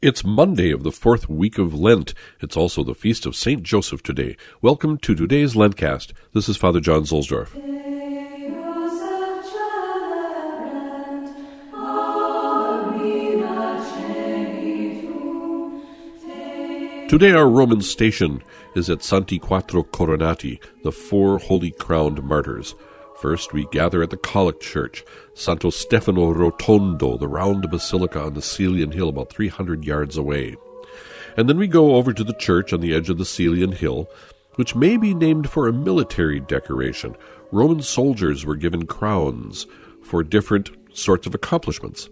It's Monday of the fourth week of Lent. It's also the feast of St. Joseph today. Welcome to today's LENTCAzT. This is Father John Zuhlsdorf. Today our Roman station is at Santi Quattro Coronati, the four holy crowned martyrs. First, we gather at the Collect Church, Santo Stefano Rotondo, the round basilica on the Caelian Hill about 300 yards away. And then we go over to the church on the edge of the Caelian Hill, which may be named for a military decoration. Roman soldiers were given crowns for different sorts of accomplishments.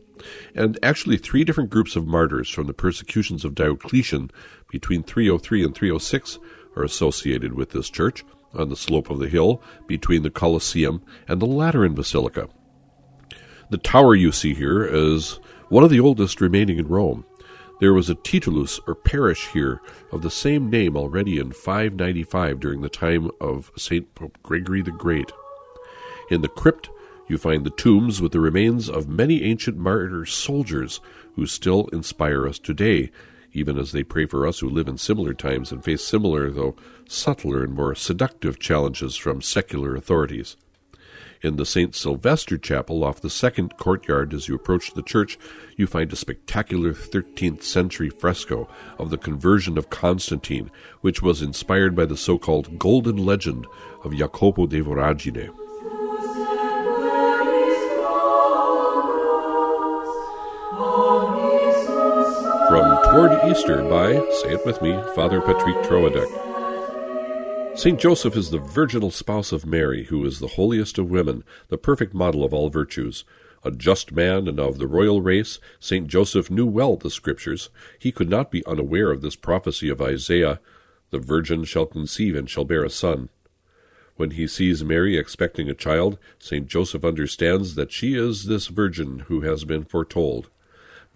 And actually, three different groups of martyrs from the persecutions of Diocletian between 303 and 306 are associated with this church on the slope of the hill between the Colosseum and the Lateran Basilica. The tower you see here is one of the oldest remaining in Rome. There was a titulus or parish here of the same name already in 595 during the time of St. Pope Gregory the Great. In the crypt, you find the tombs with the remains of many ancient martyr soldiers who still inspire us today even as they pray for us who live in similar times and face similar, though subtler and more seductive challenges from secular authorities. In the St. Sylvester Chapel off the second courtyard as you approach the church, you find a spectacular 13th century fresco of the conversion of Constantine, which was inspired by the so called Golden Legend of Jacopo de Voragine. From Toward Easter by, say it with me, Father Patrick Troadec. St. Joseph is the virginal spouse of Mary, who is the holiest of women, the perfect model of all virtues. A just man and of the royal race, St. Joseph knew well the Scriptures. He could not be unaware of this prophecy of Isaiah The virgin shall conceive and shall bear a son. When he sees Mary expecting a child, St. Joseph understands that she is this virgin who has been foretold.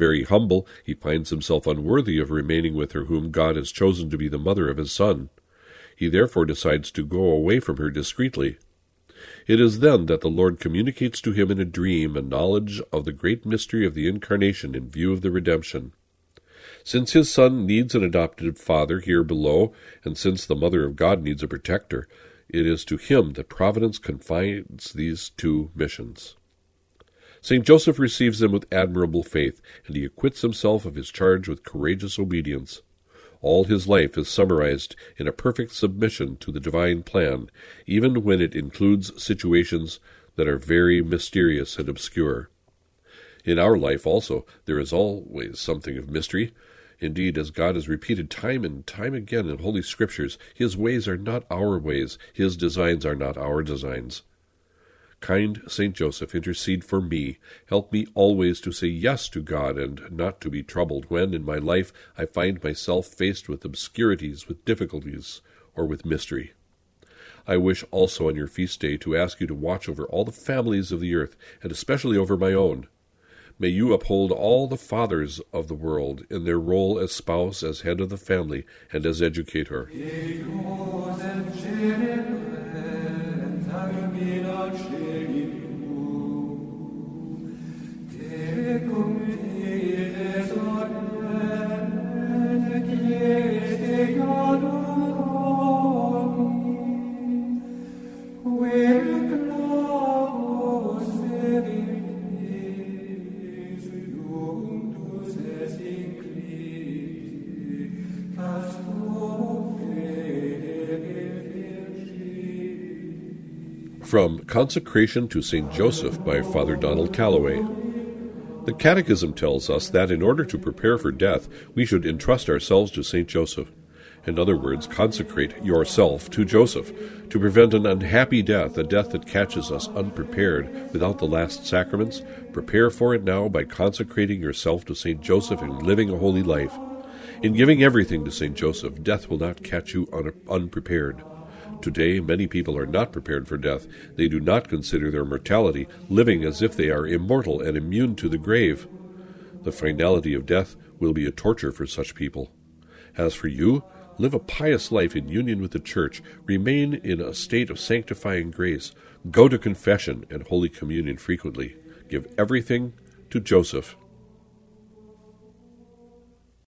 Very humble, he finds himself unworthy of remaining with her whom God has chosen to be the mother of his Son. He therefore decides to go away from her discreetly. It is then that the Lord communicates to him in a dream a knowledge of the great mystery of the Incarnation in view of the redemption. Since his Son needs an adopted father here below, and since the Mother of God needs a protector, it is to him that Providence confides these two missions. St. Joseph receives them with admirable faith, and he acquits himself of his charge with courageous obedience. All his life is summarized in a perfect submission to the divine plan, even when it includes situations that are very mysterious and obscure. In our life also there is always something of mystery. Indeed, as God has repeated time and time again in Holy Scriptures, His ways are not our ways, His designs are not our designs. Kind Saint Joseph, intercede for me. Help me always to say yes to God and not to be troubled when, in my life, I find myself faced with obscurities, with difficulties, or with mystery. I wish also on your feast day to ask you to watch over all the families of the earth, and especially over my own. May you uphold all the fathers of the world in their role as spouse, as head of the family, and as educator. From Consecration to St. Joseph by Father Donald Calloway. The Catechism tells us that in order to prepare for death, we should entrust ourselves to St. Joseph. In other words, consecrate yourself to Joseph to prevent an unhappy death, a death that catches us unprepared without the last sacraments. Prepare for it now by consecrating yourself to St. Joseph and living a holy life. In giving everything to St. Joseph, death will not catch you un- unprepared. Today, many people are not prepared for death. They do not consider their mortality, living as if they are immortal and immune to the grave. The finality of death will be a torture for such people. As for you, live a pious life in union with the Church, remain in a state of sanctifying grace, go to confession and Holy Communion frequently, give everything to Joseph,